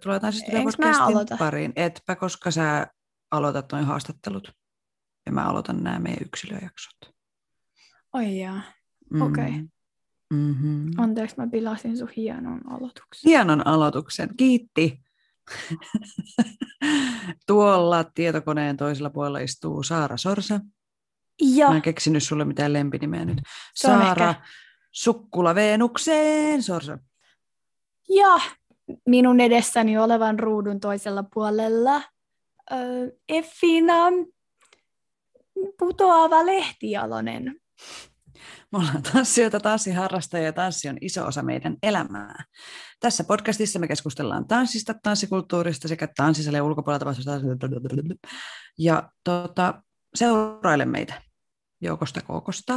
tervetuloa taas sitten Eiks mä podcastin aloita? pariin. Etpä, koska sä aloitat noin haastattelut ja mä aloitan nämä meidän yksilöjaksot. Oi jaa. Mm. Okei. Mm-hmm. Anteeksi, mä pilasin sun hienon aloituksen. Hienon aloituksen, kiitti. Tuolla tietokoneen toisella puolella istuu Saara Sorsa. Ja Mä en keksinyt sulle mitään lempinimeä nyt. Se Saara ehkä- Sukkula Veenukseen Sorsa. Ja minun edessäni olevan ruudun toisella puolella ö, Effina putoava lehtijalonen. Me ollaan tanssijoita, tanssiharrastajia ja tanssi on iso osa meidän elämää. Tässä podcastissa me keskustellaan tanssista, tanssikulttuurista sekä tanssisalle ja ulkopuolella tapahtuvasta. Ja tota, seuraile meitä joukosta kookosta,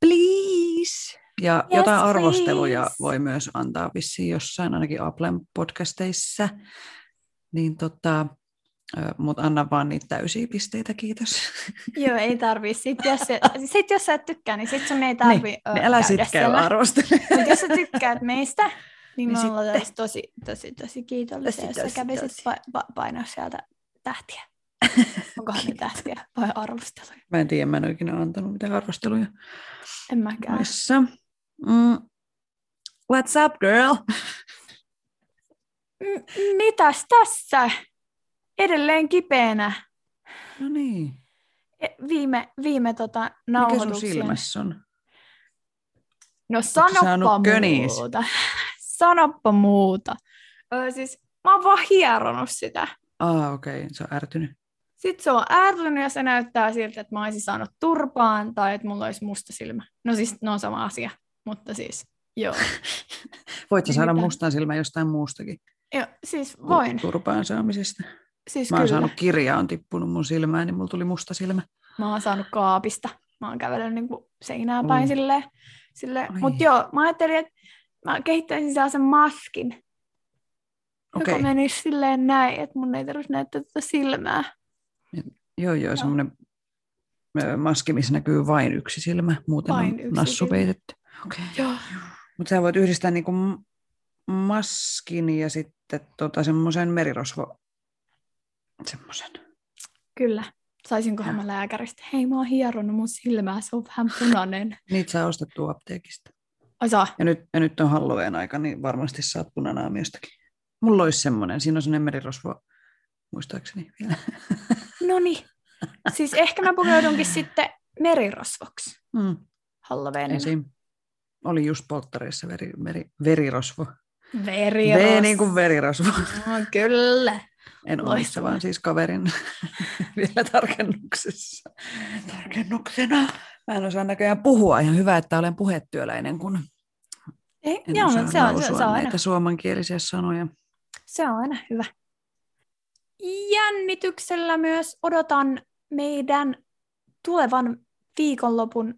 please. Ja Yes, jotain arvosteluja please. voi myös antaa vissiin jossain, ainakin Applen podcasteissa. Niin tota, mutta anna vaan niitä täysiä pisteitä, kiitos. Joo, ei tarvii. Sitten jos, se, sit jos sä et tykkää, niin sitten sun ei tarvii niin, niin älä sitten käy. Mutta jos sä tykkäät meistä, niin me Niin ollaan sitten. tosi, tosi, tosi, tosi kiitollisia, jos sä kävisit pa- pa- painaa sieltä tähtiä. Onkohan ne tähtiä vai arvosteluja? Mä en tiedä, mä en ole ikinä antanut mitään arvosteluja En mäkään. noissa. Mm. What's up, girl? M- mitäs tässä? Edelleen kipeänä. No niin. E- Viime, viime tota, Mikä sun nauhoituksen. silmässä on? No sanoppa köniis? muuta. sanoppa muuta. Ö, siis mä oon vaan hieronut sitä. Ah, okei, okay. se on ärtynyt. Sitten se on ärtynyt ja se näyttää siltä, että mä olisin saanut turpaan tai että mulla olisi musta silmä. No siis ne on sama asia, mutta siis joo. Voit saada mitään. mustan silmän jostain muustakin joo siis kuin voin. turpaan saamisesta. Siis Mä oon kyllä. saanut kirjaa, on tippunut mun silmään, niin mulla tuli musta silmä. Mä oon saanut kaapista. Mä oon kävellyt niin seinää päin Oi. silleen. Oi. Mutta joo, mä ajattelin, että mä kehittäisin sellaisen maskin, Okei, joka menisi silleen näin, että mun ei tarvitsisi näyttää tätä silmää. joo joo, semmoinen ö, maski, missä näkyy vain yksi silmä, muuten Vain on nassu peitetty. Joo. Mutta sä voit yhdistää niinku maskin ja sitten tota semmoisen merirosvo. Semmoisen. Kyllä. Saisinkohan mä lääkäristä? Hei, mä oon hieronnut mun silmää, se on vähän punainen. Niitä saa ostettua apteekista. Ai saa. Ja nyt, ja nyt on Halloween aika, niin varmasti saat punanaamiostakin. Mulla olisi semmoinen, siinä on semmoinen merirosvo, muistaakseni vielä. No niin. Siis ehkä mä pukeudunkin sitten merirosvoksi Mm, Halloweenina. esim. Oli just polttareissa veri, veri, verirosvo. Verirosvo. V niin kuin verirosvo. No, kyllä. En omissa, Loistavaa. vaan siis kaverin vielä tarkennuksessa. Tarkennuksena. Mä en osaa näköjään puhua. Ihan hyvä, että olen puhetyöläinen, kun Ei, en joo, osaa no, se, on, se, se, on aina, näitä suomankielisiä sanoja. se on aina hyvä. Jännityksellä myös odotan meidän tulevan viikonlopun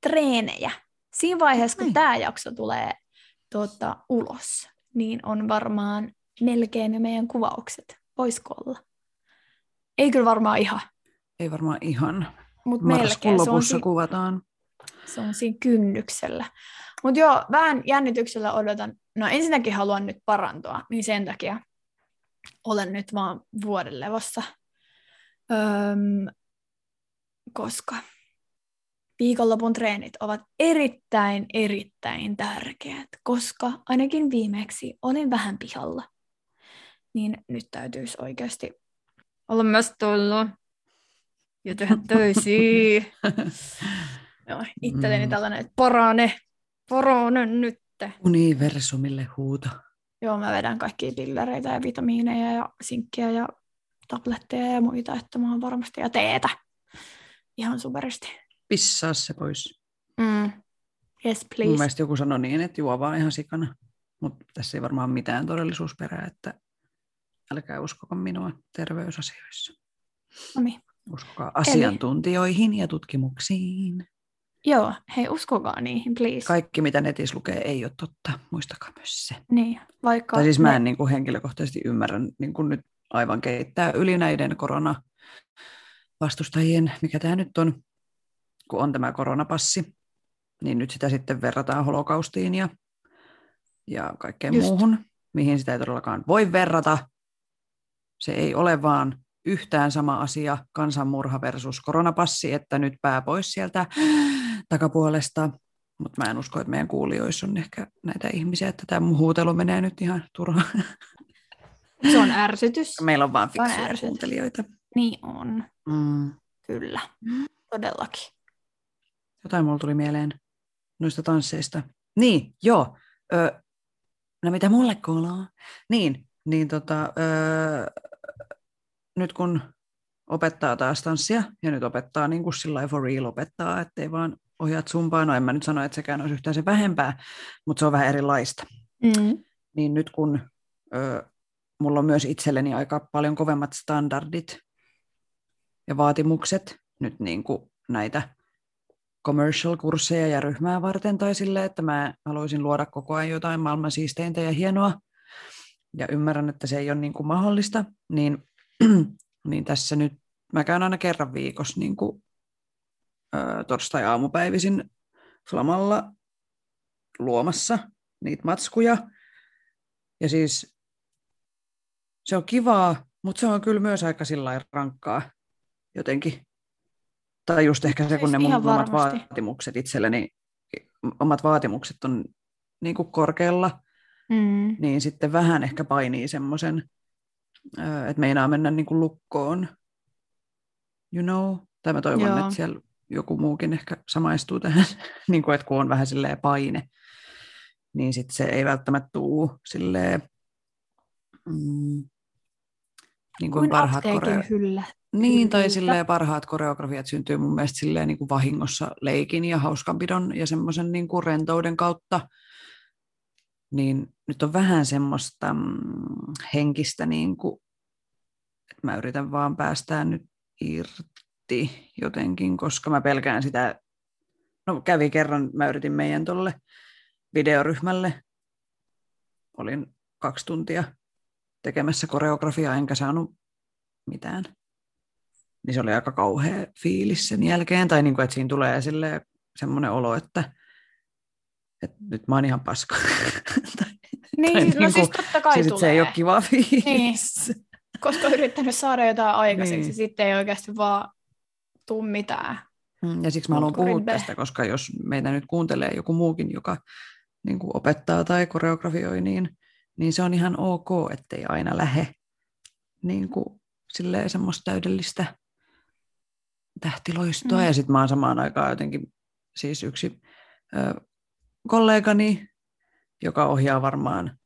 treenejä. Siinä vaiheessa, kun tämä jakso tulee tuota, ulos, niin on varmaan melkein jo meidän kuvaukset. Voisiko olla? Ei kyllä varmaan ihan, Ei varmaan ihan. mutta melkein. Se on, lopussa si- kuvataan. se on siinä kynnyksellä. Mutta joo, vähän jännityksellä odotan. No ensinnäkin haluan nyt parantua, niin sen takia olen nyt vaan vuoden levossa. Öm, koska viikonlopun treenit ovat erittäin, erittäin tärkeät, koska ainakin viimeksi olin vähän pihalla. Niin nyt täytyisi oikeasti olla myös tullut ja tehdä töisiä. Joo, itselleni Mm. tällainen, että parane, parane nyt. Universumille huuto. Joo, mä vedän kaikkia pillereitä ja vitamiineja ja sinkkiä ja tabletteja ja muita, että mä oon varmasti ja teetä. Ihan superisti. Pissaa se pois. Mm. Yes, Mun please. mielestä joku sanoi niin, että juo vaan ihan sikana. Mutta tässä ei varmaan mitään todellisuusperää, että älkää uskoko minua terveysasioissa. No niin. Uskokaa asiantuntijoihin ja tutkimuksiin. Joo, hei, uskokaa niihin, please. Kaikki, mitä netissä lukee, ei ole totta. Muistakaa myös se. Niin, vaikka... Tai siis mä ne- en niin kuin henkilökohtaisesti ymmärrän niin kuin nyt aivan keittää yli näiden koronavastustajien, mikä tämä nyt on, kun on tämä koronapassi, niin nyt sitä sitten verrataan holokaustiin ja, ja kaikkeen Just. muuhun, mihin sitä ei todellakaan voi verrata. Se ei ole vaan yhtään sama asia, kansanmurha versus koronapassi, että nyt pää pois sieltä takapuolesta. Mutta mä en usko, että meidän kuulijoissa on ehkä näitä ihmisiä, että tämä huutelu menee nyt ihan turhaan. Se on ärsytys. Meillä on vaan fiksuja ärsytys. kuuntelijoita. Niin on, Mm. kyllä. Todellakin. Jotain mulla tuli mieleen noista tansseista. Niin, joo. Ö, no mitä mulle kuuluu? Niin, niin tota, ö, nyt kun opettaa taas tanssia, ja nyt opettaa niin kuin sillä for real opettaa, ettei vaan ohjaat sumpaa. No en mä nyt sano, että sekään olisi yhtään se vähempää, mutta se on vähän erilaista. Mm. Niin nyt kun ö, mulla on myös itselleni aika paljon kovemmat standardit ja vaatimukset nyt niin kuin näitä commercial-kursseja ja ryhmää varten tai sille, että mä haluaisin luoda koko ajan jotain maailman siisteintä ja hienoa ja ymmärrän, että se ei ole niin kuin mahdollista, niin, niin tässä nyt mä käyn aina kerran viikossa niin kuin, ö, torstai-aamupäivisin Flamalla luomassa niitä matskuja. Ja siis se on kivaa, mutta se on kyllä myös aika sillä rankkaa jotenkin. Tai just ehkä se, kun ne mun omat vaatimukset itselleni, omat vaatimukset on niin kuin korkealla, Mm. niin sitten vähän ehkä painii semmoisen, että meinaa mennä niin kuin lukkoon, you know. Tai mä toivon, Joo. että siellä joku muukin ehkä samaistuu tähän, niin kuin, että kun on vähän silleen paine, niin sitten se ei välttämättä tuu silleen, mm, niin kuin Kuin parhaat apteekin koreo- hyllä. niin, tai silleen parhaat koreografiat syntyy mun mielestä silleen niin kuin vahingossa leikin ja hauskanpidon ja semmoisen niin kuin rentouden kautta. Niin nyt on vähän semmoista mm, henkistä, niin kuin, että mä yritän vaan päästää nyt irti jotenkin, koska mä pelkään sitä, no kävi kerran, mä yritin meidän tuolle videoryhmälle, olin kaksi tuntia tekemässä koreografiaa, enkä saanut mitään niin se oli aika kauhea fiilis sen jälkeen, tai niin kuin, että siinä tulee silleen semmoinen olo, että, että nyt mä oon ihan paska. tai, Niin, tai siis, no niinku- siis totta kai siis, tulee. se ei ole kiva fiilis. Niin. Koska on yrittänyt saada jotain aikaiseksi, Niin. niin. sitten ei oikeasti vaan tuu mitään. Mm, Ja siksi mä haluan puhua tästä, koska jos meitä nyt kuuntelee joku muukin, joka niin kuin opettaa tai koreografioi, niin, niin se on ihan ok, ettei aina lähe niin kuin, silleen semmoista täydellistä tähtiloistoa. Mm. Ja sitten mä oon samaan aikaan jotenkin siis yksi ö, kollegani, joka ohjaa varmaan,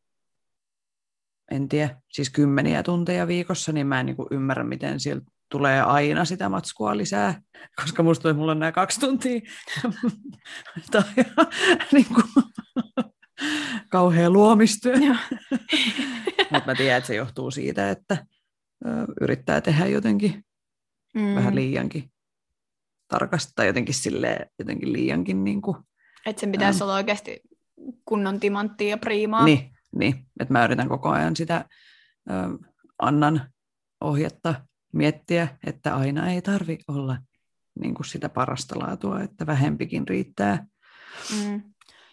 en tiedä, siis kymmeniä tunteja viikossa, niin mä en niin kuin ymmärrä, miten sieltä tulee aina sitä matskua lisää, koska musta toi, mulla on nämä kaksi tuntia tai niin kuin, kauhea luomistyö. Mutta mä tiedän, että se johtuu siitä, että ö, yrittää tehdä jotenkin Mm. vähän liiankin tarkasti tai jotenkin, silleen, jotenkin liiankin niin kuin, Että sen pitäisi Ähm. olla oikeasti kunnon timanttia ja priimaa. niin, niin, että mä yritän koko ajan sitä ö, Annan ohjetta miettiä, että aina ei tarvi olla niin kuin sitä parasta laatua, että vähempikin riittää. Mm.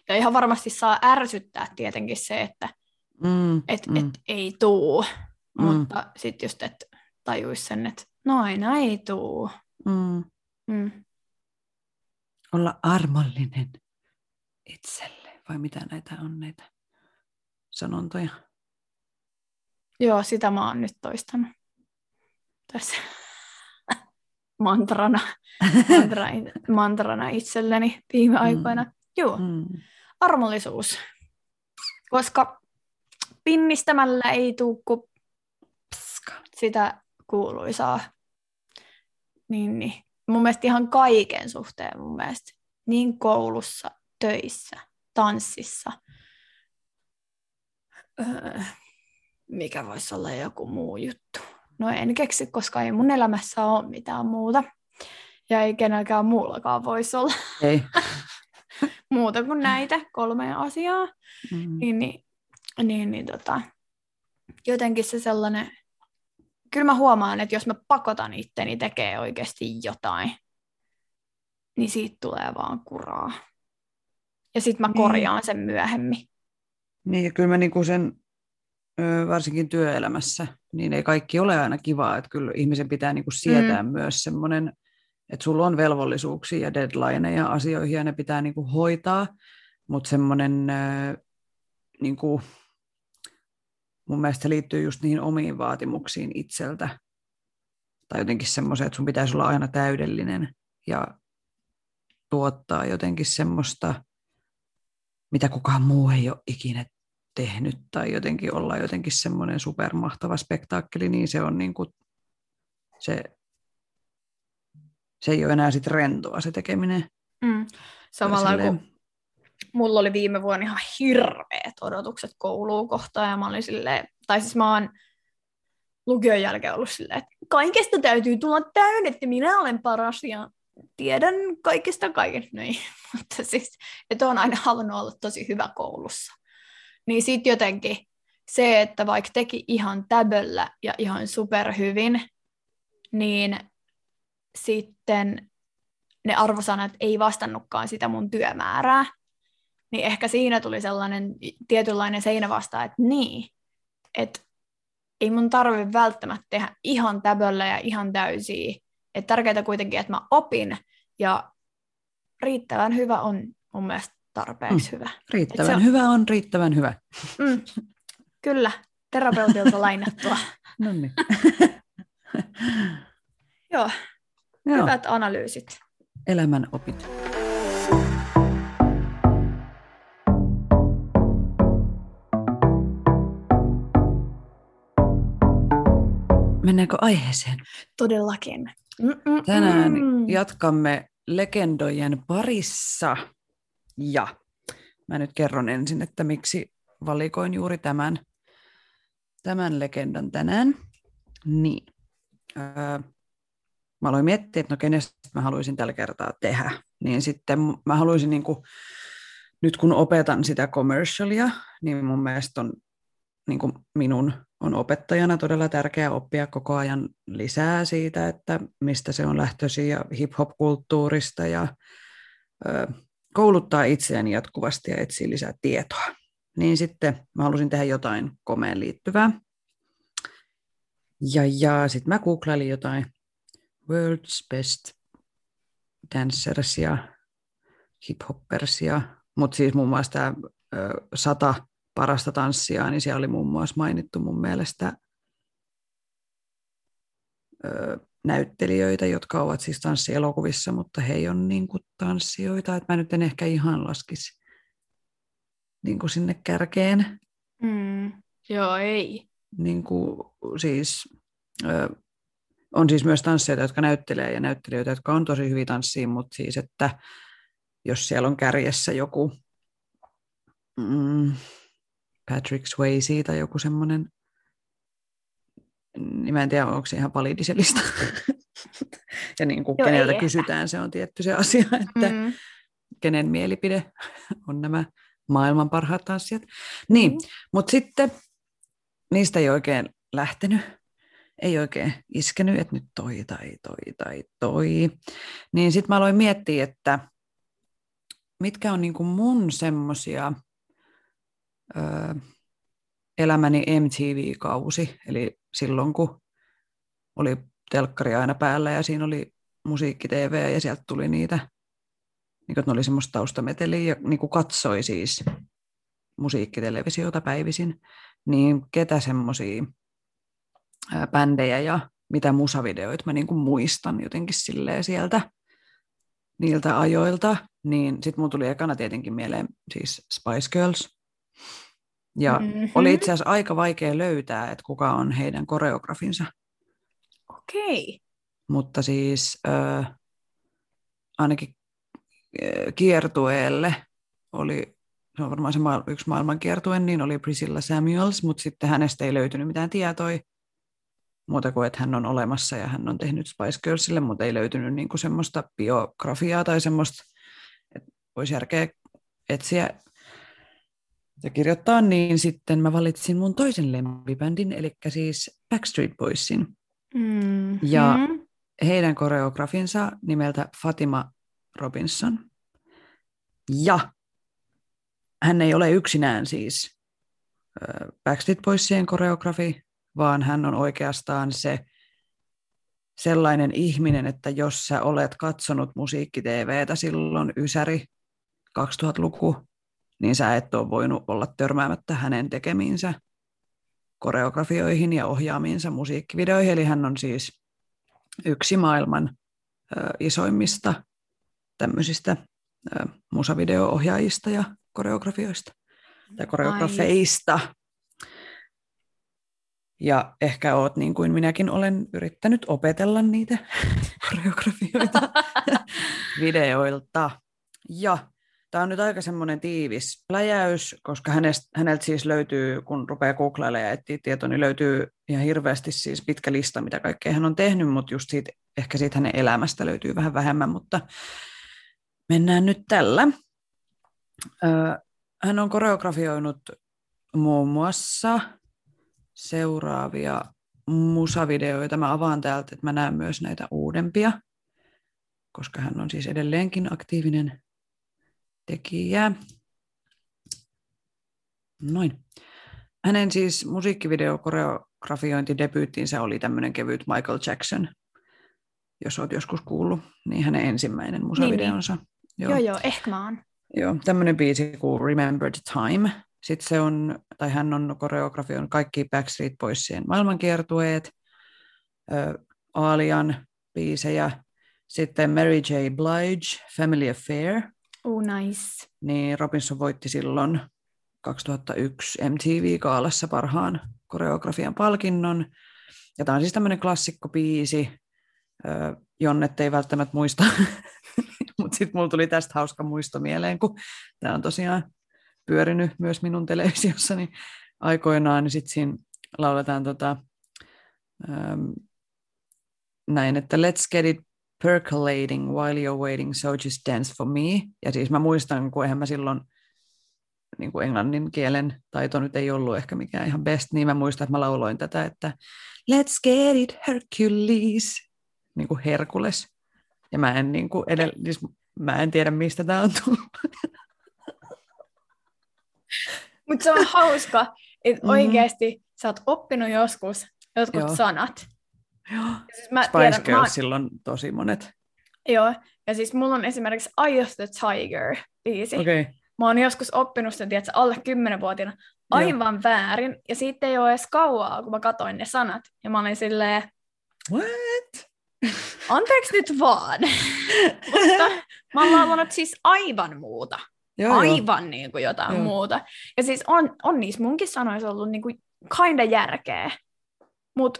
Ja ihan varmasti saa ärsyttää tietenkin se, että Mm, et, mm. et ei tuu, Mm. mutta sitten just, että tajuisi sen, että no aina ei tuu. mm. Mm. Olla armollinen itselle, vai mitä näitä on näitä sanontoja? Joo, sitä mä oon nyt toistanut tässä mantrana, mantra, mantrana itselleni viime aikoina. Mm. Joo, Mm. Armollisuus. Koska pinnistämällä ei tuu kuin Pska. sitä kuuluisaa. Niin, niin. Mun mielestä ihan kaiken suhteen mun mielestä. Niin koulussa, töissä, tanssissa. Öö, mikä voisi olla joku muu juttu? No en keksi, koska ei mun elämässä ole mitään muuta. Ja ei kenelläkään muullakaan voisi olla. Ei. muuta kuin näitä kolmea asiaa. Mm. Niin, niin, niin, niin tota, jotenkin se sellainen, kyllä mä huomaan, että jos mä pakotan itteni tekee oikeasti jotain, niin siitä tulee vaan kuraa. Ja sitten mä niin. korjaan niin. sen myöhemmin. Niin, ja kyllä mä niinku sen, varsinkin työelämässä, niin ei kaikki ole aina kivaa, että kyllä ihmisen pitää niinku sietää mm. myös semmoinen, että sulla on velvollisuuksia ja deadlineja asioihin ja ne pitää niinku hoitaa, mutta semmoinen niinku, mun mielestä liittyy just niihin omiin vaatimuksiin itseltä. Tai jotenkin semmoiseen, että sun pitäisi olla aina täydellinen ja tuottaa jotenkin semmoista, mitä kukaan muu ei ole ikinä tehnyt, tai jotenkin olla jotenkin semmoinen supermahtava spektaakkeli, niin se on niin kuin se, se ei ole enää sit rentoa se tekeminen. Mm. Samalla silleen... kuin mulla oli viime vuonna ihan hirveät odotukset kouluun kohtaan, ja mä olin silleen, tai siis mä oon lukion jälkeen ollut silleen, että kaikesta täytyy tulla täydet, että minä olen paras, ja tiedän kaikista kaiken, niin, mutta siis, että on aina halunnut olla tosi hyvä koulussa. Niin sitten jotenkin se, että vaikka teki ihan täböllä ja ihan superhyvin, niin sitten ne arvosanat ei vastannutkaan sitä mun työmäärää. Niin ehkä siinä tuli sellainen tietynlainen seinä vastaan, että niin, että ei mun tarvitse välttämättä tehdä ihan täböllä ja ihan täysiä, että tärkeää kuitenkin, että mä opin ja riittävän hyvä on mun mielestä tarpeeksi mm. hyvä. Riittävän on... hyvä on riittävän hyvä. Mm. Kyllä, terapeutilta lainattua. no niin. Joo. Joo, hyvät analyysit. Elämän opit. Mennäänkö aiheeseen? Todellakin. Mm-mm-mm. Tänään jatkamme legendojen parissa. Ja mä nyt kerron ensin, että miksi valikoin juuri tämän, tämän legendan tänään. Niin. Öö, mä aloin miettiä, että no kenestä mä haluaisin tällä kertaa tehdä. Niin sitten mä haluaisin, niin kuin, nyt kun opetan sitä commercialia, niin mun mielestä on niin kuin minun on opettajana todella tärkeää oppia koko ajan lisää siitä, että mistä se on lähtöisin ja hip-hop-kulttuurista ja ö, kouluttaa itseäni jatkuvasti ja etsiä lisää tietoa. Niin sitten mä halusin tehdä jotain komeen liittyvää. Ja, ja sitten mä googlailin jotain World's Best Dancers ja hip-hoppers, mutta siis muun muassa tämä sata parasta tanssia, niin siellä oli muun muassa mainittu mun mielestä ö, näyttelijöitä, jotka ovat siis tanssielokuvissa, mutta he ei ole niin kuin tanssijoita, että mä nyt en ehkä ihan laskisi niin kuin sinne kärkeen. Mm, joo, ei. Niin kuin, siis, ö, on siis myös tanssijoita, jotka näyttelee ja näyttelijöitä, jotka on tosi hyviä tanssiin, mutta siis, että jos siellä on kärjessä joku mm, Patrick Swayze tai joku semmoinen, niin mä en tiedä, onko se ihan validi se lista. ja niin kuin Joo, keneltä kysytään, ehkä. se on tietty se asia, että mm. kenen mielipide on nämä maailman parhaat tanssijat. Niin, mm. mutta sitten niistä ei oikein lähtenyt, ei oikein iskenyt, että nyt toi tai toi tai toi. Niin sitten mä aloin miettiä, että mitkä on niinku mun semmosia elämäni MTV-kausi, eli silloin kun oli telkkari aina päällä ja siinä oli musiikki TV ja sieltä tuli niitä, niin ne oli semmoista taustameteliä ja niin katsoi siis musiikkitelevisiota päivisin, niin ketä semmoisia bändejä ja mitä musavideoita mä niin kuin muistan jotenkin silleen sieltä niiltä ajoilta, niin sitten mun tuli ekana tietenkin mieleen siis Spice Girls, ja mm-hmm. oli itse asiassa aika vaikea löytää, että kuka on heidän koreografinsa. Okei. Okay. Mutta siis äh, ainakin äh, kiertueelle oli, se on varmaan se ma- yksi maailmankiertue, niin oli Priscilla Samuels, mutta sitten hänestä ei löytynyt mitään tietoa muuta kuin, että hän on olemassa ja hän on tehnyt Spice Girlsille, mutta ei löytynyt niin kuin semmoista biografiaa tai semmoista, että olisi järkeä etsiä ja kirjoittaa, niin sitten mä valitsin mun toisen lempibändin, eli siis Backstreet Boysin. Mm. Ja heidän koreografinsa nimeltä Fatima Robinson. Ja hän ei ole yksinään siis Backstreet Boysien koreografi, vaan hän on oikeastaan se sellainen ihminen, että jos sä olet katsonut musiikki-TVtä silloin Ysäri 2000-luku, niin sä et ole voinut olla törmäämättä hänen tekemiinsä koreografioihin ja ohjaamiinsa musiikkivideoihin. Eli hän on siis yksi maailman ö, isoimmista tämmöisistä ö, musavideo-ohjaajista ja koreografioista tai koreografeista. Ja ehkä oot niin kuin minäkin olen yrittänyt opetella niitä koreografioita videoilta. Ja tämä on nyt aika semmoinen tiivis pläjäys, koska hänestä, häneltä siis löytyy, kun rupeaa googlailemaan ja etsii tietoa, niin löytyy ihan hirveästi siis pitkä lista, mitä kaikkea hän on tehnyt, mutta just siitä, ehkä siitä hänen elämästä löytyy vähän vähemmän, mutta mennään nyt tällä. Hän on koreografioinut muun muassa seuraavia musavideoita. Mä avaan täältä, että mä näen myös näitä uudempia, koska hän on siis edelleenkin aktiivinen tekijä. Noin. Hänen siis musiikkivideokoreografiointidebyyttinsä oli tämmöinen kevyt Michael Jackson, jos olet joskus kuullut, niin hänen ensimmäinen musavideonsa. Niin, niin. Joo. joo, joo, ehkä mä oon. Joo, tämmöinen biisi kuin Remember the Time. Sitten se on, tai hän on koreografioinut kaikki Backstreet Boysien maailmankiertueet, Aalian biisejä, sitten Mary J. Blige, Family Affair. Oh, nice. Niin Robinson voitti silloin 2001 MTV-kaalassa parhaan koreografian palkinnon. Ja tämä on siis tämmöinen klassikkobiisi, Jonnet ei välttämättä muista, mutta sitten mulla tuli tästä hauska muisto mieleen, kun tämä on tosiaan pyörinyt myös minun televisiossani aikoinaan, niin sitten siinä lauletaan tota, ähm, näin, että let's get it percolating while you're waiting, so just dance for me. Ja siis mä muistan, kun eihän mä silloin niin kuin englannin kielen taito nyt ei ollut ehkä mikään ihan best, niin mä muistan, että mä lauloin tätä, että let's get it Hercules, niin kuin Herkules. Ja mä en, niin kuin edell- siis mä en tiedä, mistä tämä on tullut. Mutta se on hauska, että mm-hmm. oikeasti sä oot oppinut joskus jotkut Joo. sanat. Joo. siis mä Spice tiedän, Girls mä... on tosi monet. Joo, ja siis mulla on esimerkiksi Eye of the Tiger biisi. Okay. Mä oon joskus oppinut sen, tiedätkö, alle kymmenenvuotiaana aivan Joo. väärin, ja siitä ei ole edes kauaa, kun mä katoin ne sanat. Ja mä olin silleen, What? Anteeksi nyt vaan. Mutta mä oon laulanut siis aivan muuta. Joo, aivan joo. Niin kuin jotain joo. muuta. Ja siis on, on niissä munkin sanoissa ollut niin kuin kinda järkeä, mutta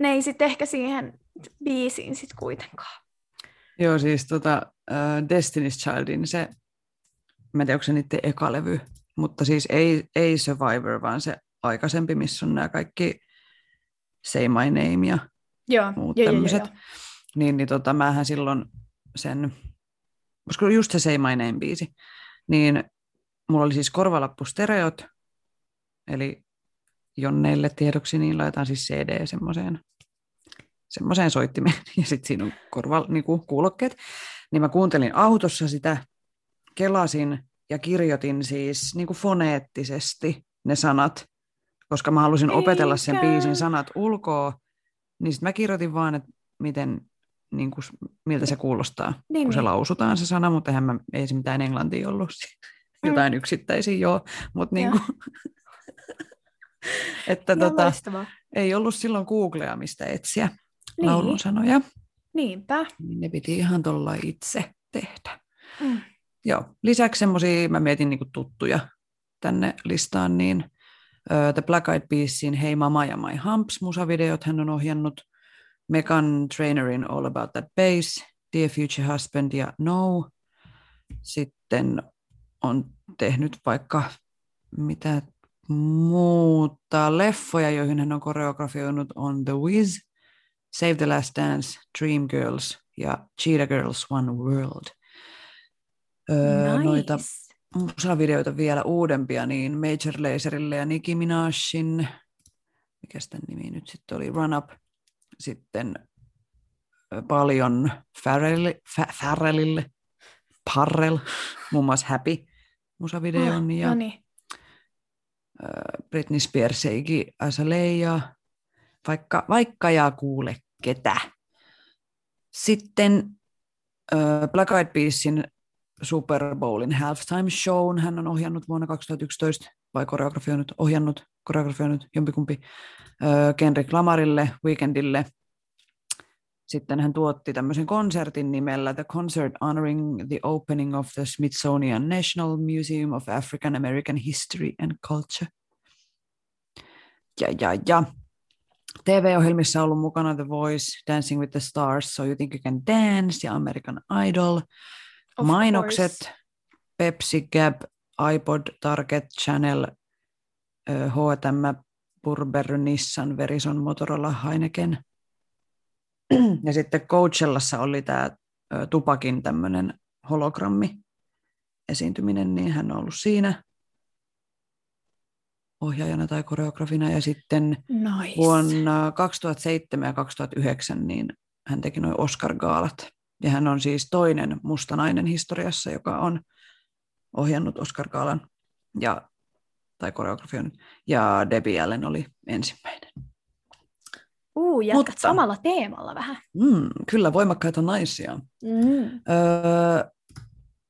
ne ei sitten ehkä siihen biisiin sitten kuitenkaan. Joo, siis tota, uh, Destiny's Childin se, mä en tiedä, onko se niiden eka levy, mutta siis ei, ei Survivor, vaan se aikaisempi, missä on nämä kaikki Say My Name ja joo, muut tämmöiset. Niin, niin tota, mähän silloin sen koska just se Say My Name biisi, niin mulla oli siis korvalappustereot, eli Jonneille tiedoksi, niin laitetaan siis CD semmoiseen semmoiseen soittimeen, ja sitten siinä on korva, niin kuin kuulokkeet, niin mä kuuntelin autossa sitä, kelasin ja kirjoitin siis niin kuin foneettisesti ne sanat, koska mä halusin Eikä. opetella sen biisin sanat ulkoa, niin sitten mä kirjoitin vaan, että miten niin kuin, miltä se kuulostaa, niin, kun se niin. lausutaan se sana, mutta eihän mä, ei se mitään englantia ollut. Mm. Jotain yksittäisiä joo, mutta niin kuin, että tota, ei ollut silloin Googlea, mistä etsiä niin. laulun sanoja. Niinpä. Niin ne piti ihan tuolla itse tehdä. Mm. Joo. Lisäksi semmoisia, mä mietin niin tuttuja tänne listaan, niin uh, The Black Eyed Peasin Hey Mama ja My Humps musavideot hän on ohjannut – Megan Trainerin All About That Bass, Dear Future Husband ja No. Sitten on tehnyt vaikka mitä muuta leffoja, joihin hän on koreografioinut, on The Wiz, Save the Last Dance, Dreamgirls ja Cheetah Girls One World. Öö, nice. Noita musavideoita vielä uudempia, niin Major Laserille ja Nicki Minajin, mikä tämän nimi nyt sitten oli, Run Up, sitten paljon Pharrell, Fa, Pharrellille, Parrell, muun muassa Happy musavideon ja no niin. Britney Spears ja Iggy Azalea, vaikka, vaikka ja kuule ketä. Sitten Black Eyed Peasin Super Bowlin halftime shown hän on ohjannut vuonna 2011, vai koreografioinut, ohjannut, koreografioinut jompikumpi, Kendrick Lamarille, Weekendille. Sitten hän tuotti tämmöisen konsertin nimellä The Concert Honoring the Opening of the Smithsonian National Museum of African American History and Culture. Ja, ja, ja. TV-ohjelmissa on ollut mukana The Voice, Dancing with the Stars, So You Think You Can Dance ja American Idol. Of Mainokset, course. Pepsi, Gap, iPod, Target, Channel, H&M, Burberry, Nissan, Verizon, Motorola, Heineken. Ja sitten Coachellassa oli tämä Tupakin tämmöinen hologrammi esiintyminen, niin hän on ollut siinä ohjaajana tai koreografina. Ja sitten Nice. Vuonna 2007 ja 2009 niin hän teki noin Oscar-gaalat. Ja hän on siis toinen musta nainen historiassa, joka on ohjannut Oscar-gaalan ja, tai koreografioinut. Ja Debbie Allen oli ensimmäinen. Uu, jatkat Mutta- samalla teemalla vähän. Mm, kyllä, voimakkaita naisia. Mm. Öö,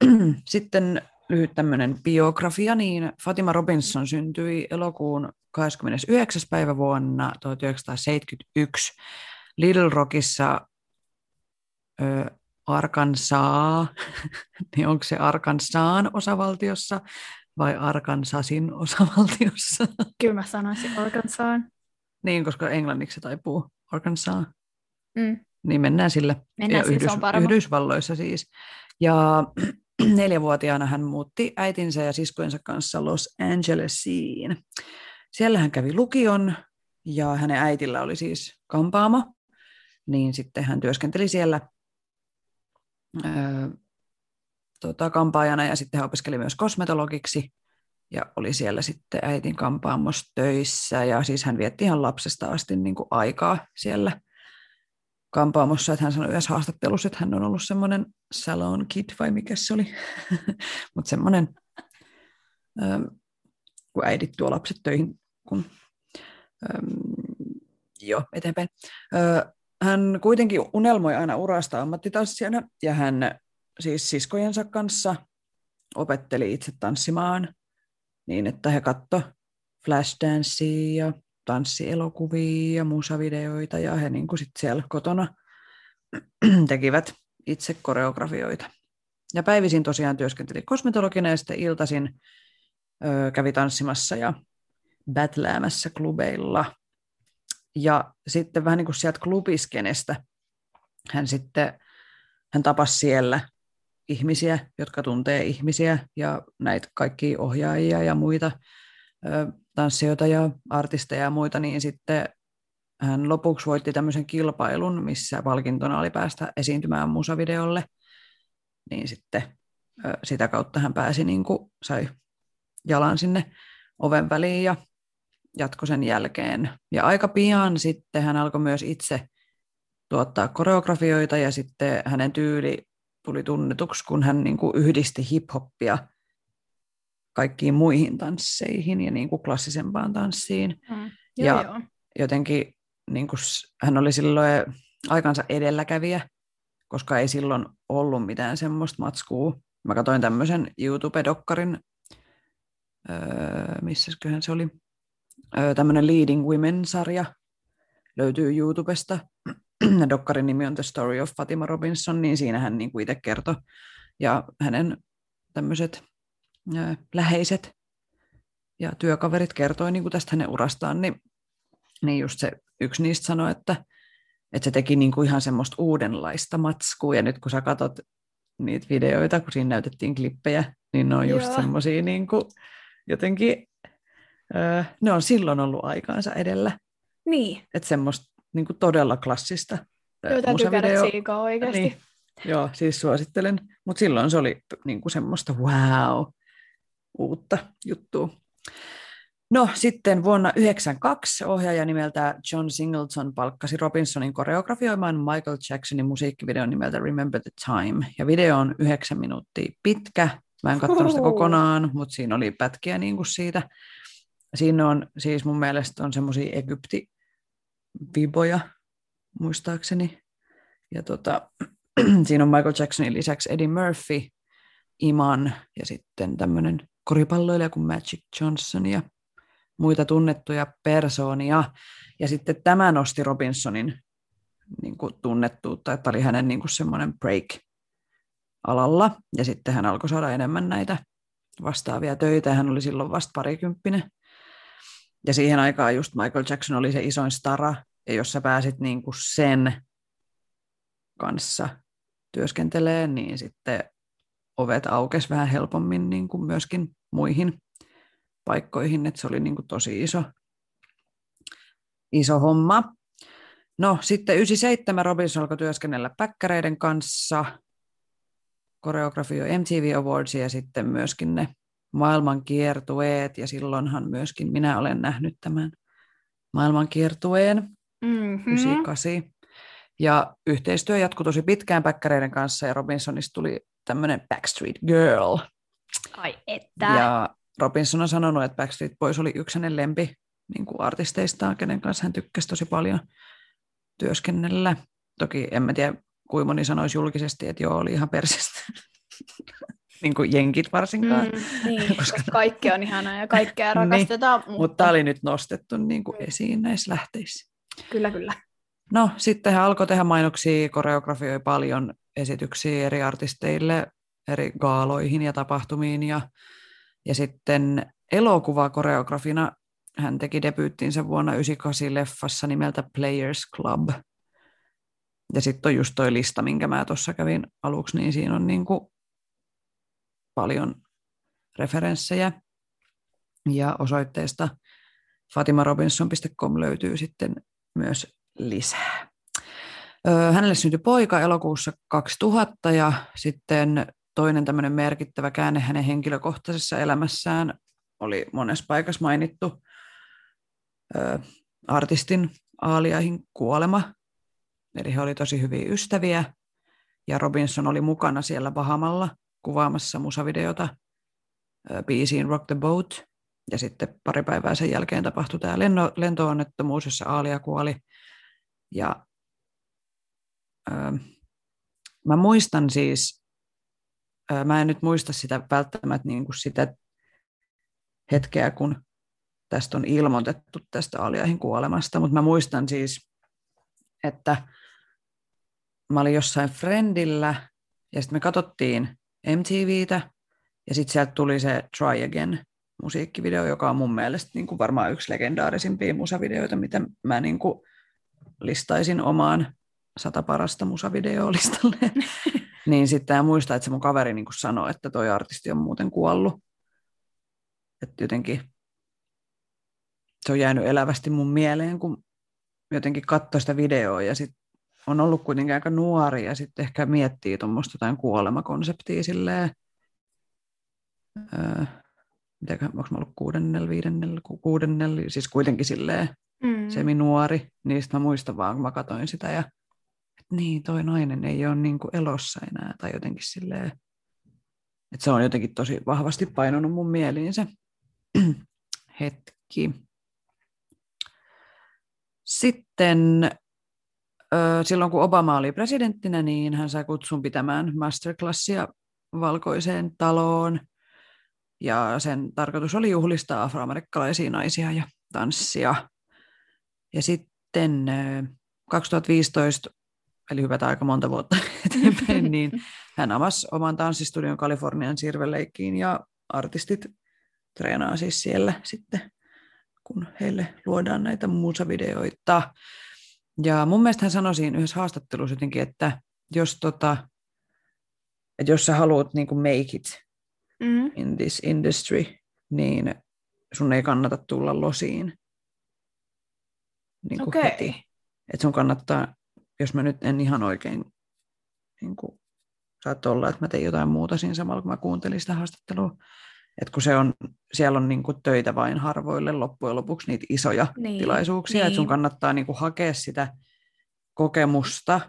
sitten lyhyt tämmöinen biografia, niin Fatima Robinson syntyi elokuun 29. päivä vuonna 1971 Little Rockissa ö, Arkansas, niin onko se Arkansaan osavaltiossa vai Arkansasin osavaltiossa? Kyllä mä sanoisin Arkansaan. niin, koska englanniksi se taipuu Arkansas. Mm. Niin mennään sille. Mennään ja sille, se on. Yhdysvalloissa siis. Ja neljävuotiaana hän muutti äitinsä ja siskojensa kanssa Los Angelesiin. Siellä hän kävi lukion ja hänen äitillä oli siis kampaamo, niin sitten hän työskenteli siellä öö, tota, kampaajana ja sitten hän opiskeli myös kosmetologiksi ja oli siellä sitten äitin kampaamossa töissä. Ja siis hän vietti ihan lapsesta asti niin kuin aikaa siellä kampaamossa, että hän sanoi yhdessä haastattelussa, että hän on ollut semmoinen salon kid vai mikä se oli, mutta semmoinen, ähm, kun äidit tuo lapset töihin, kun ähm, joo, eteenpäin. Ö, hän kuitenkin unelmoi aina urasta ammattitanssijana ja hän siis siskojensa kanssa opetteli itse tanssimaan niin, että he katto Flashdance ja tanssielokuvia ja musavideoita ja he niin kuin sit siellä kotona tekivät itse koreografioita. Ja päivisin tosiaan työskenteli kosmetologina ja sitten iltaisin ö, kävi tanssimassa ja battleämässä klubeilla. Ja sitten vähän niin kuin sieltä klubiskenestä hän sitten hän tapasi siellä ihmisiä, jotka tuntee ihmisiä ja näitä kaikkia ohjaajia ja muita tanssijoita ja artisteja ja muita, niin sitten hän lopuksi voitti tämmöisen kilpailun, missä palkintona oli päästä esiintymään musavideolle, niin sitten sitä kautta hän pääsi, niin kuin, sai jalan sinne oven väliin ja jatkoi sen jälkeen. Ja aika pian sitten hän alkoi myös itse tuottaa koreografioita ja sitten hänen tyyli tuli tunnetuksi, kun hän niin kuin yhdisti hiphoppia kaikkiin muihin tansseihin ja niin kuin klassisempaan tanssiin. Mm. Ja- Joo, joo. Jotenkin niin kuin, hän oli silloin aikansa edelläkävijä, koska ei silloin ollut mitään semmoista matskua. Mä katsoin tämmöisen YouTube-dokkarin, öö, missäsköhän se oli, öö, tämmöinen Leading Women-sarja löytyy YouTubesta. Dokkarin nimi on The Story of Fatima Robinson, niin siinä hän niin kuin itse kertoi. Ja hänen tämmöiset läheiset ja työkaverit kertoi niin kuin tästä hänen urastaan, niin, niin just se yksi niistä sanoi, että, että se teki niin kuin ihan semmoista uudenlaista matskua, ja nyt kun sä katsot niitä videoita, kun siinä näytettiin klippejä, niin ne on just semmoisia niin kuin, jotenkin, öö, ne on silloin ollut aikaansa edellä. Niin, Että semmoista niin kuin todella klassista joo, täytyy käydä tsiikaa oikeasti. Niin. Joo, siis suosittelen. Mutta silloin se oli niin kuin semmoista wow, uutta juttua. No sitten vuonna 1992 ohjaaja nimeltä John Singleton palkkasi Robinsonin koreografioimaan Michael Jacksonin musiikkivideon nimeltä Remember the Time. Ja video on yhdeksän minuuttia pitkä. Mä en katsonut sitä kokonaan, mutta siinä oli pätkiä niin kuin siitä. Siinä on siis mun mielestä on semmoisia Egypti-viboja, muistaakseni. Ja tota, siinä on Michael Jacksonin lisäksi Eddie Murphy, Iman ja sitten tämmöinen koripalloilija kuin Magic Johnson ja muita tunnettuja persoonia. Ja sitten tämä nosti Robinsonin niin kuin tunnettuutta, että oli hänen niin kuin semmoinen break alalla. Ja sitten hän alkoi saada enemmän näitä vastaavia töitä. Hän oli silloin vasta parikymppinen. Ja siihen aikaan just Michael Jackson oli se isoin stara. Ja jos sä pääsit niin kuin sen kanssa työskentelee, niin sitten ovet aukesi vähän helpommin niin kuin myöskin muihin paikkoihin, että se oli niin kuin tosi iso, iso homma. No sitten 97 Robinson alkoi työskennellä päkkäreiden kanssa, koreografioi MTV Awardsia ja sitten myöskin ne maailman kiertueet, ja silloinhan myöskin minä olen nähnyt tämän maailman kiertueen Mm-hmm. 98. Ja yhteistyö jatkui tosi pitkään päkkäreiden kanssa ja Robinsonista tuli tämmöinen Backstreet Girl. Ai että. Ja Robinson on sanonut, että Backstreet Boys oli yksi hänen lempi niin kuin artisteistaan, kenen kanssa hän tykkäsi tosi paljon työskennellä. Toki en mä tiedä, kuinka moni sanoisi julkisesti, että joo, oli ihan persestä. Niin kuin jenkit varsinkaan. Mm, niin, Koska- koska kaikki on ihanaa ja kaikkea Niin, rakastetaan, mutta, Mutta tämä oli nyt nostettu niin kuin esiin näissä lähteissä. kyllä kyllä. No sitten hän alkoi tehdä mainoksia, koreografioi paljon esityksiä eri artisteille, eri gaaloihin ja tapahtumiin. Ja, ja sitten elokuvakoreografina hän teki debyyttinsä vuonna 1998 leffassa nimeltä Players Club. Ja sitten on just toi lista, minkä mä tuossa kävin aluksi, niin siinä on niinku paljon referenssejä. Ja osoitteesta fatimarobinson.com löytyy sitten myös lisää. Hänelle syntyi poika elokuussa 2000 ja sitten toinen tämmöinen merkittävä käänne hänen henkilökohtaisessa elämässään oli monessa paikassa mainittu artistin Aaliaihin kuolema. Eli he oli tosi hyviä ystäviä ja Robinson oli mukana siellä Bahamalla kuvaamassa musavideota biisiin Rock the Boat. Ja sitten pari päivää sen jälkeen tapahtui tämä lento- lentoonnettomuus, jossa Aalia kuoli. Ja öö, mä muistan siis, öö, mä en nyt muista sitä välttämättä niin kuin sitä hetkeä, kun tästä on ilmoitettu tästä Aliahin kuolemasta, mutta mä muistan siis, että mä olin jossain Friendillä ja sitten me katsottiin MTVtä ja sitten sieltä tuli se Try Again musiikkivideo, joka on mun mielestä niin kuin varmaan yksi legendaarisimpia musavideoita, mitä mä niin kuin listaisin omaan sata parasta musavideoa listalle. niin sitten muistaa, että se mun kaveri niin kuin sanoi, että toi artisti on muuten kuollut. Että jotenkin se on jäänyt elävästi mun mieleen, kun jotenkin katsoi sitä videoa ja sit on ollut kuitenkin aika nuori ja sitten ehkä miettii tuommoista jotain kuolemakonseptia silleen, öö, mitäkö, onko mä ollut kuudennella, viidennellä, ku- kuudennella, siis kuitenkin silleen Mm. semi-nuori, niin sit mä muistan vaan, kun mä katsoin sitä ja että niin, toi nainen ei ole niin kuin elossa enää tai jotenkin silleen, että se on jotenkin tosi vahvasti painunut mun mieliin se hetki. Sitten silloin, kun Obama oli presidenttinä, niin hän sai kutsun pitämään masterclassia valkoiseen taloon. Ja sen tarkoitus oli juhlistaa afroamerikkalaisia naisia ja tanssia. Ja sitten ö, 2015, eli hypätään aika monta vuotta eteenpäin, niin hän avasi oman tanssistudion Kalifornian Sirveleikkiin ja artistit treenaa siis siellä sitten, kun heille luodaan näitä musavideoita. Ja mun mielestä hän sanoi siinä yhdessä haastattelussa jotenkin, että jos tota, että jos sä haluat niin kuin make it Mm. in this industry, niin sun ei kannata tulla losiin niin kuin Okei. heti. Et sun kannattaa, jos mä nyt en ihan oikein, niin kuin, saat olla, että mä tein jotain muuta siinä samalla, kun mä kuuntelin sitä haastattelua. Et kun se on, siellä on niin kuin töitä vain harvoille loppujen lopuksi niitä isoja Niin, tilaisuuksia, että sun niin. kannattaa niin kuin hakea sitä kokemusta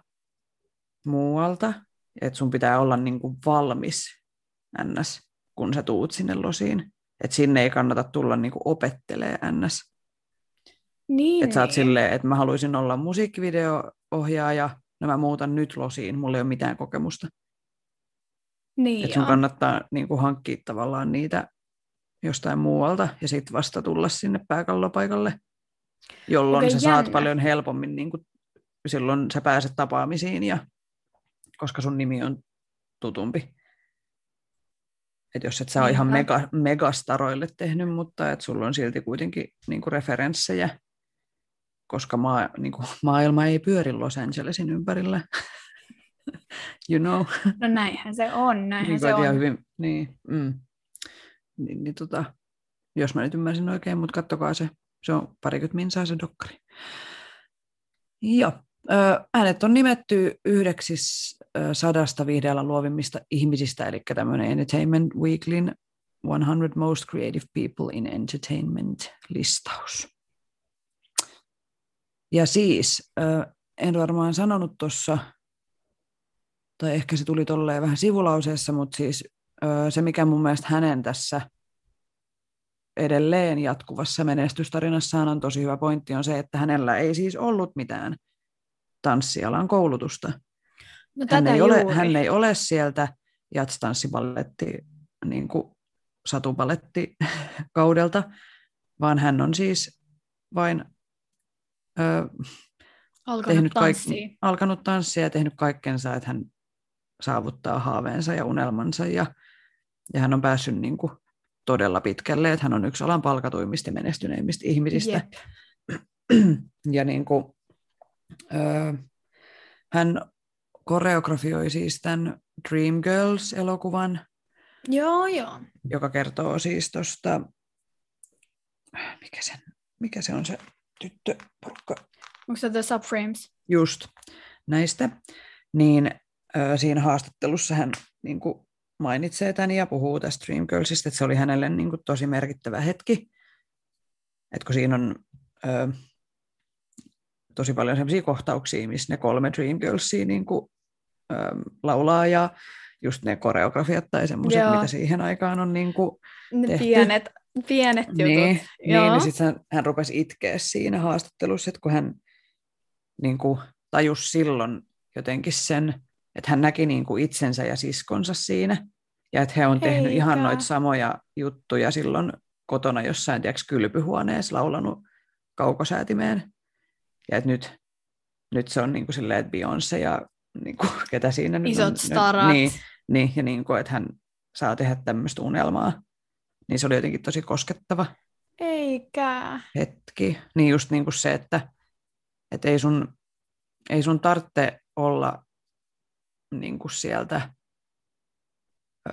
muualta, että sun pitää olla niin kuin valmis ns, kun sä tuut sinne losiin. Että sinne ei kannata tulla niin kuin opettelee ns. Niin, Että sä oot niin. silleen, että mä haluaisin olla musiikkivideo-ohjaaja, no mä muutan nyt losiin, mulla ei ole mitään kokemusta. Niin Että sun kannattaa niin kuin hankkia tavallaan niitä jostain muualta ja sitten vasta tulla sinne pääkallopaikalle, jolloin Okei, sä saat jännä. paljon helpommin, niin kuin, silloin sä pääset tapaamisiin, ja, koska sun nimi on tutumpi. Et jos et sä ole ihan mega, megastaroille tehnyt, mutta et sulla on silti kuitenkin niin kuin referenssejä, koska maa, niin kuin, maailma ei pyöri Los Angelesin ympärillä. you know. No näinhän se on, näinhän Niin, se ihan on. hyvin, niin, mm. niin, niin tota, jos mä nyt ymmärsin oikein, mutta kattokaa se, se on parikymmentä minsaa se dokkari. Joo, hänet on nimetty yhdeksi sadasta viihdeellä luovimmista ihmisistä, eli tämmöinen Entertainment Weeklyn 100 Most Creative People in Entertainment-listaus. Ja siis, en varmaan sanonut tuossa tai ehkä se tuli tolleen vähän sivulauseessa, mutta siis se, mikä mun mielestä hänen tässä edelleen jatkuvassa menestystarinassaan on tosi hyvä pointti, on se, että hänellä ei siis ollut mitään tanssialan koulutusta. No Hän ei, ole, hän ei ole sieltä jatstanssiballetti, niin kuin satubaletti kaudelta, vaan hän on siis vain ö, Alkanut tehnyt kaik- tanssia. alkanut tanssia ja tehnyt kaikkensa, että hän saavuttaa haaveensa ja unelmansa ja, ja hän on päässyt niin kuin todella pitkälle, että hän on yksi alan palkatuimmista ja menestyneimmistä ihmisistä. Jep. Ja niin kuin, ö, hän koreografioi siis tämän Dreamgirls-elokuvan, Joo, joo. joka kertoo siis tuosta, mikä, sen, mikä se on se tyttöporukka, Onko se The Subframes? just näistä, niin siinä haastattelussa hän niin kuin mainitsee tämän ja puhuu tästä Dreamgirlsista, että se oli hänelle niin kuin tosi merkittävä hetki, että kun siinä on ö, tosi paljon sellaisia kohtauksia, missä ne kolme Dreamgirlsia niin kuin, ö, laulaa ja just ne koreografiat tai semmoiset, mitä siihen aikaan on niin kuin, Ne Tehty. pienet, pienet jutut. niin, niin, niin sitten hän, hän rupesi itkeä siinä haastattelussa, että kun hän niin kuin, tajusi silloin jotenkin sen, että hän näki niin kuin itsensä ja siskonsa siinä, ja että he on tehnyt ihan Eikä. noita samoja juttuja silloin kotona jossain tiedätkö, kylpyhuoneessa laulanut kaukosäätimeen, ja että nyt, nyt se on niin kuin silleen, että Beyoncé ja niin kuin, ketä siinä nyt Isot on, starat. Niin, niin, ja niin kuin, että hän saa tehdä tämmöistä unelmaa, niin se oli jotenkin tosi koskettava Eikä. hetki. Niin just niin kuin se, että, että ei sun, ei sun tarvitse olla niin kuin sieltä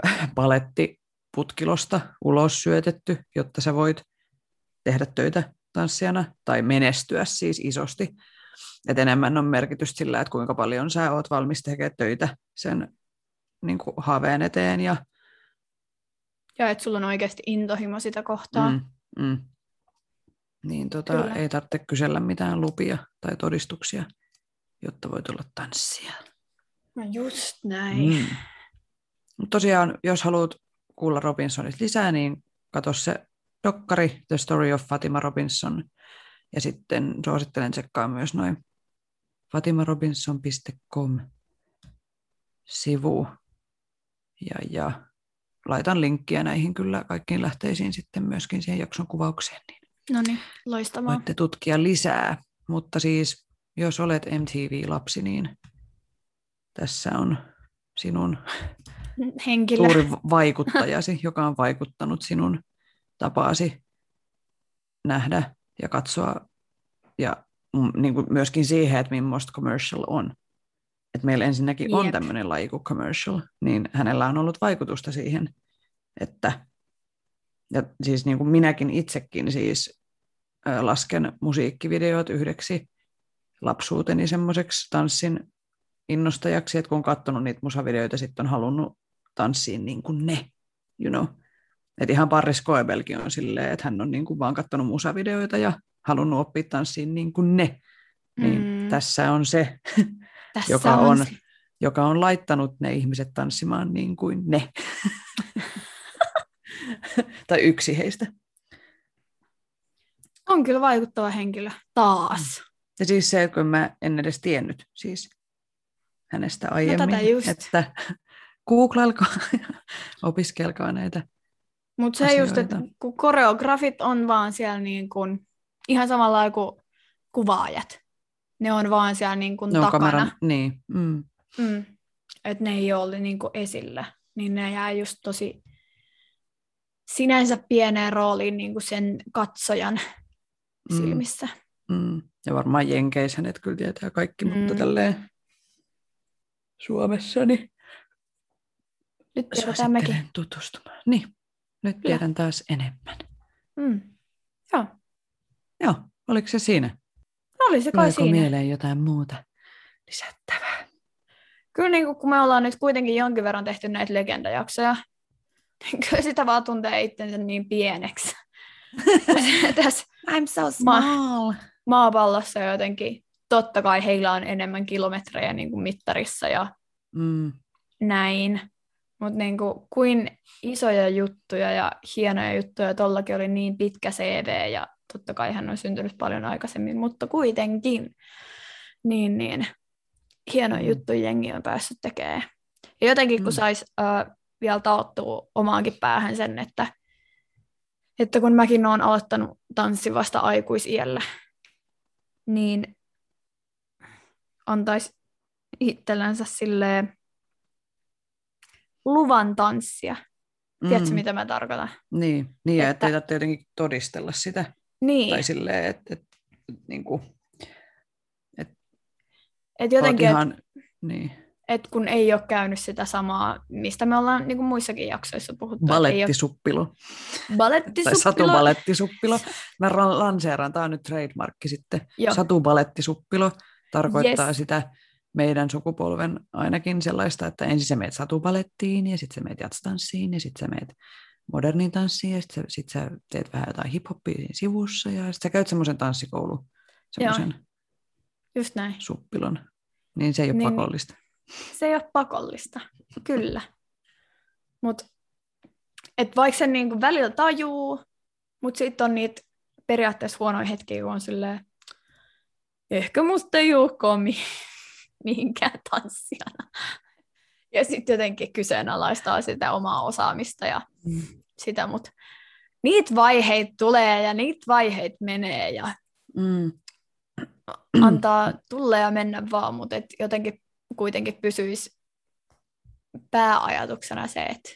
äh, palettiputkilosta ulos syötetty, jotta sä voit tehdä töitä tanssijana tai menestyä siis isosti. Et enemmän on merkitystä sillä, että kuinka paljon sä oot valmis tekemään töitä sen niin kuin haaveen eteen ja Ja että sulla on oikeasti intohimo sitä kohtaa. Mm, mm. Niin tota, Kyllä. ei tarvitse kysellä mitään lupia tai todistuksia, jotta voit olla tanssija. No just näin. Mm. Mut tosiaan, jos haluat kuulla Robinsonista lisää, niin katso se dokkari The Story of Fatima Robinson. Ja sitten suosittelen tsekkaa myös noin fatimarobinson.com sivu. Ja, ja laitan linkkiä näihin kyllä kaikkiin lähteisiin sitten myöskin siihen jakson kuvaukseen, niin No niin, loistavaa. voitte tutkia lisää. Mutta siis, jos olet MTV-lapsi, niin tässä on sinun Henkilö. suuri vaikuttajasi, joka on vaikuttanut sinun tapaasi nähdä ja katsoa ja niin kuin myöskin siihen, että millaista commercial on. että meillä ensinnäkin on Jep. tämmöinen laji kuin commercial, niin hänellä on ollut vaikutusta siihen, että ja siis niin kuin minäkin itsekin siis lasken musiikkivideot yhdeksi lapsuuteni semmoiseksi tanssin innostajaksi, että kun on katsonut niitä musavideoita, sitten on halunnut tanssia niin kuin ne, you know. Että ihan Paris Koebelkin on silleen, että hän on niin kuin vaan katsonut musavideoita ja halunnut oppia tanssiin niin kuin ne. Niin Mm. tässä on se, Tässä joka on, se. joka on laittanut ne ihmiset tanssimaan niin kuin ne. tai yksi heistä. On kyllä vaikuttava henkilö. Taas. Ja siis se, kun mä en edes tiennyt siis hänestä aiemmin, tätä just. että googlailkaa ja opiskelkaa näitä. Mutta se just, että asioita. kun koreografit on vaan siellä niin kuin, ihan samalla kuin kuvaajat. Ne on vaan siellä niin kuin Ne takana. kameran, niin, mm, Mm. Että ne ei ole niin kuin esillä. Niin ne jää just tosi sinänsä pieneen rooliin niin kuin sen katsojan Mm. silmissä. mm. Ja varmaan Jenkeissä hänet kyllä tietää kaikki, mm. mutta Mm. tälleen Suomessa, niin Nyt tiedetään mekin. suosittelen tutustumaan. Niin, nyt tiedän taas enemmän. Mm. Joo, Joo, oliko se siinä? oli se kai Tuleeko siinä. mieleen jotain muuta lisättävää? Kyllä niin kuin, kun me ollaan nyt kuitenkin jonkin verran tehty näitä legendajaksoja, niin kyllä sitä vaan tuntee itsensä niin pieneksi. Tässä I'm so small. maapallossa jotenkin, totta kai heillä on enemmän kilometrejä niin kuin mittarissa ja Mm, näin, mutta niin kuin, kuin isoja juttuja ja hienoja juttuja, tollakin oli niin pitkä CV ja totta kai hän on syntynyt paljon aikaisemmin, mutta kuitenkin niin, niin hienoja Mm. juttuja jengi on päässyt tekemään. Ja jotenkin kun Mm. sais äh, vielä taottua omaankin päähän sen, että, että kun mäkin olen aloittanut tanssin vasta aikuisiellä, niin antaisi itsellensä silleen luvan tanssia. Tiedätkö, mm, mitä mä tarkoitan? Niin, niin ja Että- ettei tarvitse jotenkin todistella sitä. Niin, Tai silleen, että et, niin kuin, että jotenkin, että ihan, niin, et kun ei ole käynyt sitä samaa, mistä me ollaan niin kuin muissakin jaksoissa puhuttu. ei ole balettisuppilu. Tai Balettisuppilu. satubalettisuppilu. Mä ra- lanseeraan, tämä on nyt trademarkki sitten. Joo. Satubalettisuppilu tarkoittaa Yes. sitä meidän sukupolven ainakin sellaista, että ensin sä meet satubalettiin ja sitten sä meet jatstanssiin ja sitten sä meet moderniin tanssiin ja sitten sä, sit sä teet vähän jotain hiphoppia siinä sivussa ja sitten sä käyt semmoisen tanssikoulun, semmoisen Just näin. suppilon. Niin se ei ole Niin, pakollista. Se ei ole pakollista, kyllä. Mutta et vaikka sen niinku välillä tajuu, mutta sitten on niitä periaatteessa huonoja hetkiä, kun on silleen, ehkä musta ei olekaan mi- mihinkään tanssijana. Ja sitten jotenkin kyseenalaistaa sitä omaa osaamista ja Mm. sitä, mutta niitä vaiheita tulee ja niitä vaiheita menee ja Mm. antaa tulla ja mennä vaan, mutta et jotenkin kuitenkin pysyisi pääajatuksena se, että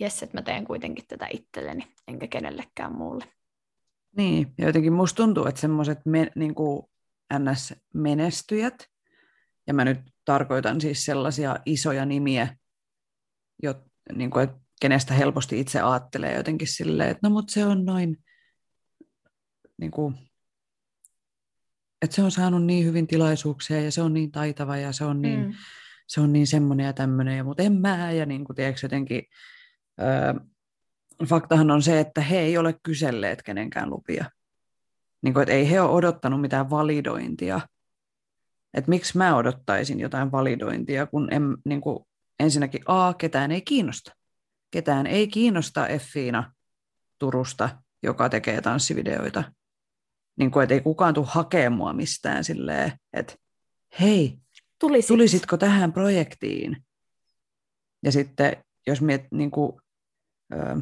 jes, että mä teen kuitenkin tätä itselleni, enkä kenellekään muulle. Niin, ja jotenkin musta tuntuu, että semmoiset me, niin NS-menestyjät, ja mä nyt tarkoitan siis sellaisia isoja nimiä, jo, niin kuin, että kenestä helposti itse ajattelee jotenkin silleen, että no mut se on noin, niin kuin, että se on saanut niin hyvin tilaisuuksia ja se on niin taitava ja se on niin, mm. se on niin semmoinen ja tämmöinen, mutta en mä, ja niin kuin, tiedätkö, jotenkin, öö, faktahan on se, että he ei ole kyselleet kenenkään lupia. Niin kuin, että ei he ole odottanut mitään validointia. Että miksi mä odottaisin jotain validointia, kun en, niin kuin, ensinnäkin A, ketään ei kiinnosta. Ketään ei kiinnosta Effiina Turusta, joka tekee tanssivideoita. Niin kuin, että ei kukaan tule hakemaan mua mistään silleen, että hei, Tulisit. tulisitko tähän projektiin? Ja sitten, jos miet, niin kuin, ö,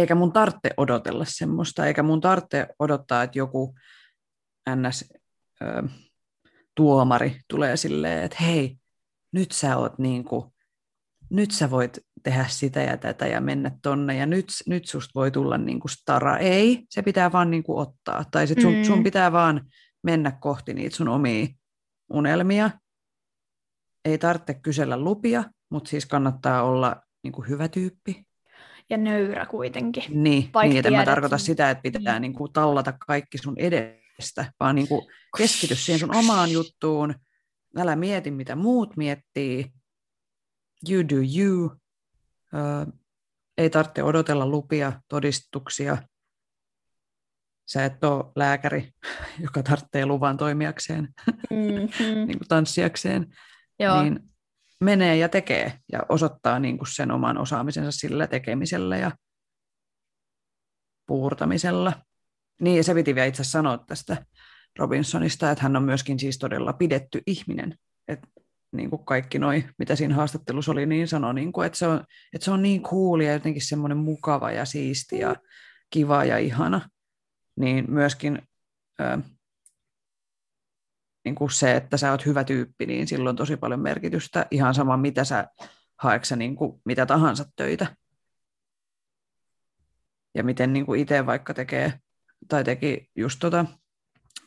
eikä mun tarvitse odotella semmoista, eikä mun tarvitse odottaa, että joku ns. Ö, tuomari tulee silleen, että hei, nyt sä oot niin kuin, nyt sä voit tehdä sitä ja tätä ja mennä tonne ja nyt, nyt susta voi tulla niin kuin stara. Ei, se pitää vaan niin kuin ottaa. Tai sit sun, Mm. sun pitää vaan mennä kohti niitä sun omia unelmia ei tarvitse kysellä lupia, mutta siis kannattaa olla niin kuin hyvä tyyppi. Ja nöyrä kuitenkin. Niin, Vaikka niin että mä tarkoita sen. sitä, että pitää Niin. niin kuin tallata kaikki sun edestä, vaan niin kuin keskity siihen sun omaan juttuun. Älä mieti, mitä muut miettii. You do you. Ö, ei tarvitse odotella lupia, todistuksia. Sä et ole lääkäri, joka tarvitsee luvan toimijakseen, Mm-hmm. niin kuin tanssijakseen. Joo, Niin menee ja tekee ja osoittaa niin kuin sen oman osaamisensa sillä tekemisellä ja puurtamisella. Niin, ja se piti vielä itse sanoa tästä Robinsonista, että hän on myöskin siis todella pidetty ihminen. Että niin kuin kaikki noi, mitä siinä haastattelussa oli, niin sanoi, niin kuin, että, se on, että se on niin cool ja jotenkin semmoinen mukava ja siisti ja kiva ja ihana. Niin myöskin ö, niin kuin se, että sä oot hyvä tyyppi, niin sillä on tosi paljon merkitystä. Ihan sama, mitä sä haeks sä niin kuin mitä tahansa töitä. Ja miten niin kuin itse vaikka tekee, tai teki just tota,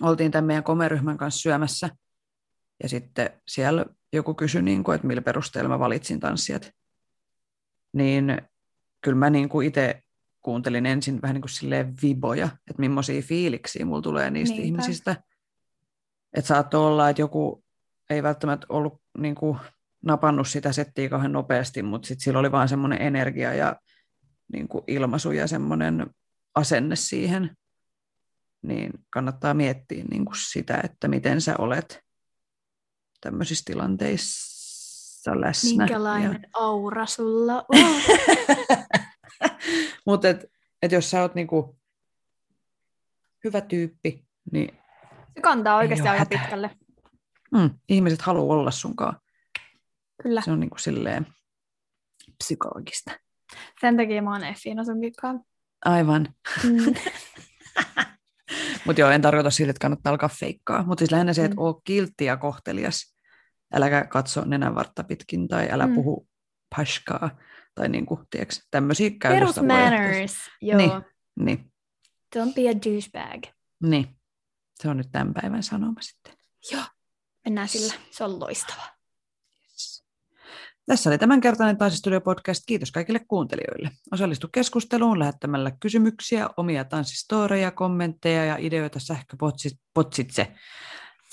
oltiin tämän meidän komeryhmän kanssa syömässä, ja sitten siellä joku kysyi, niin kuin, että millä perusteella mä valitsin tanssijat. Niin kyllä mä niin kuin itse kuuntelin ensin vähän niin kuin silleen viboja, että millaisia fiiliksiä mulla tulee niistä Niinpä. ihmisistä. Että saattoi olla, että joku ei välttämättä ollut niin kuin, napannut sitä settiä kauhean nopeasti, mutta sitten sillä oli vaan semmoinen energia ja niin kuin ilmaisu ja semmoinen asenne siihen, niin kannattaa miettiä niin kuin sitä, että miten sä olet tämmöisissä tilanteissa läsnä. minkälainen aura sulla on. Mutta et, et jos sä oot niinku hyvä tyyppi, niin Se kantaa oikeasti aika pitkälle. mm, ihmiset haluaa olla sunkaan. Kyllä. Se on niinku silleen psykologista. Sen takia mä oon Effiina sunkin kanssa. Aivan. Mm. Mutta joo, en tarkoita siitä, että kannattaa alkaa feikkaa. Mutta siis lähinnä se, että Mm. oo kiltti ja kohtelias. Äläkä katso nenänvartta pitkin tai älä Mm. puhu paskaa. Tai niinku, tiedätkö, tämmöisiä Perus käytöstapoja. manners. Joo. Niin. Niin, Don't be a douchebag. niin. Se on nyt tämän päivän sanoma sitten. Joo. Mennään sillä. Se on loistava. Tässä oli tämänkertainen Tanssistudio podcast. Kiitos kaikille kuuntelijoille. Osallistu keskusteluun lähettämällä kysymyksiä, omia tanssistoreja, kommentteja ja ideoita sähköpotsitse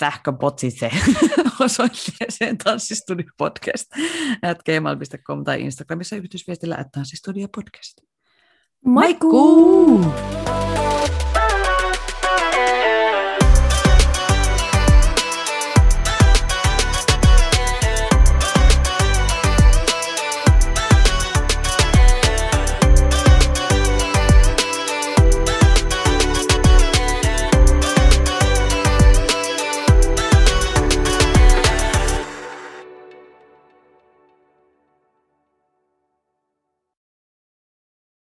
sähköpotsitse osoitteeseen tanssistudio podcast at gmail.com tai Instagramissa yhteysviestillä at tanssistudio podcast. Moikkuu! Moikkuu!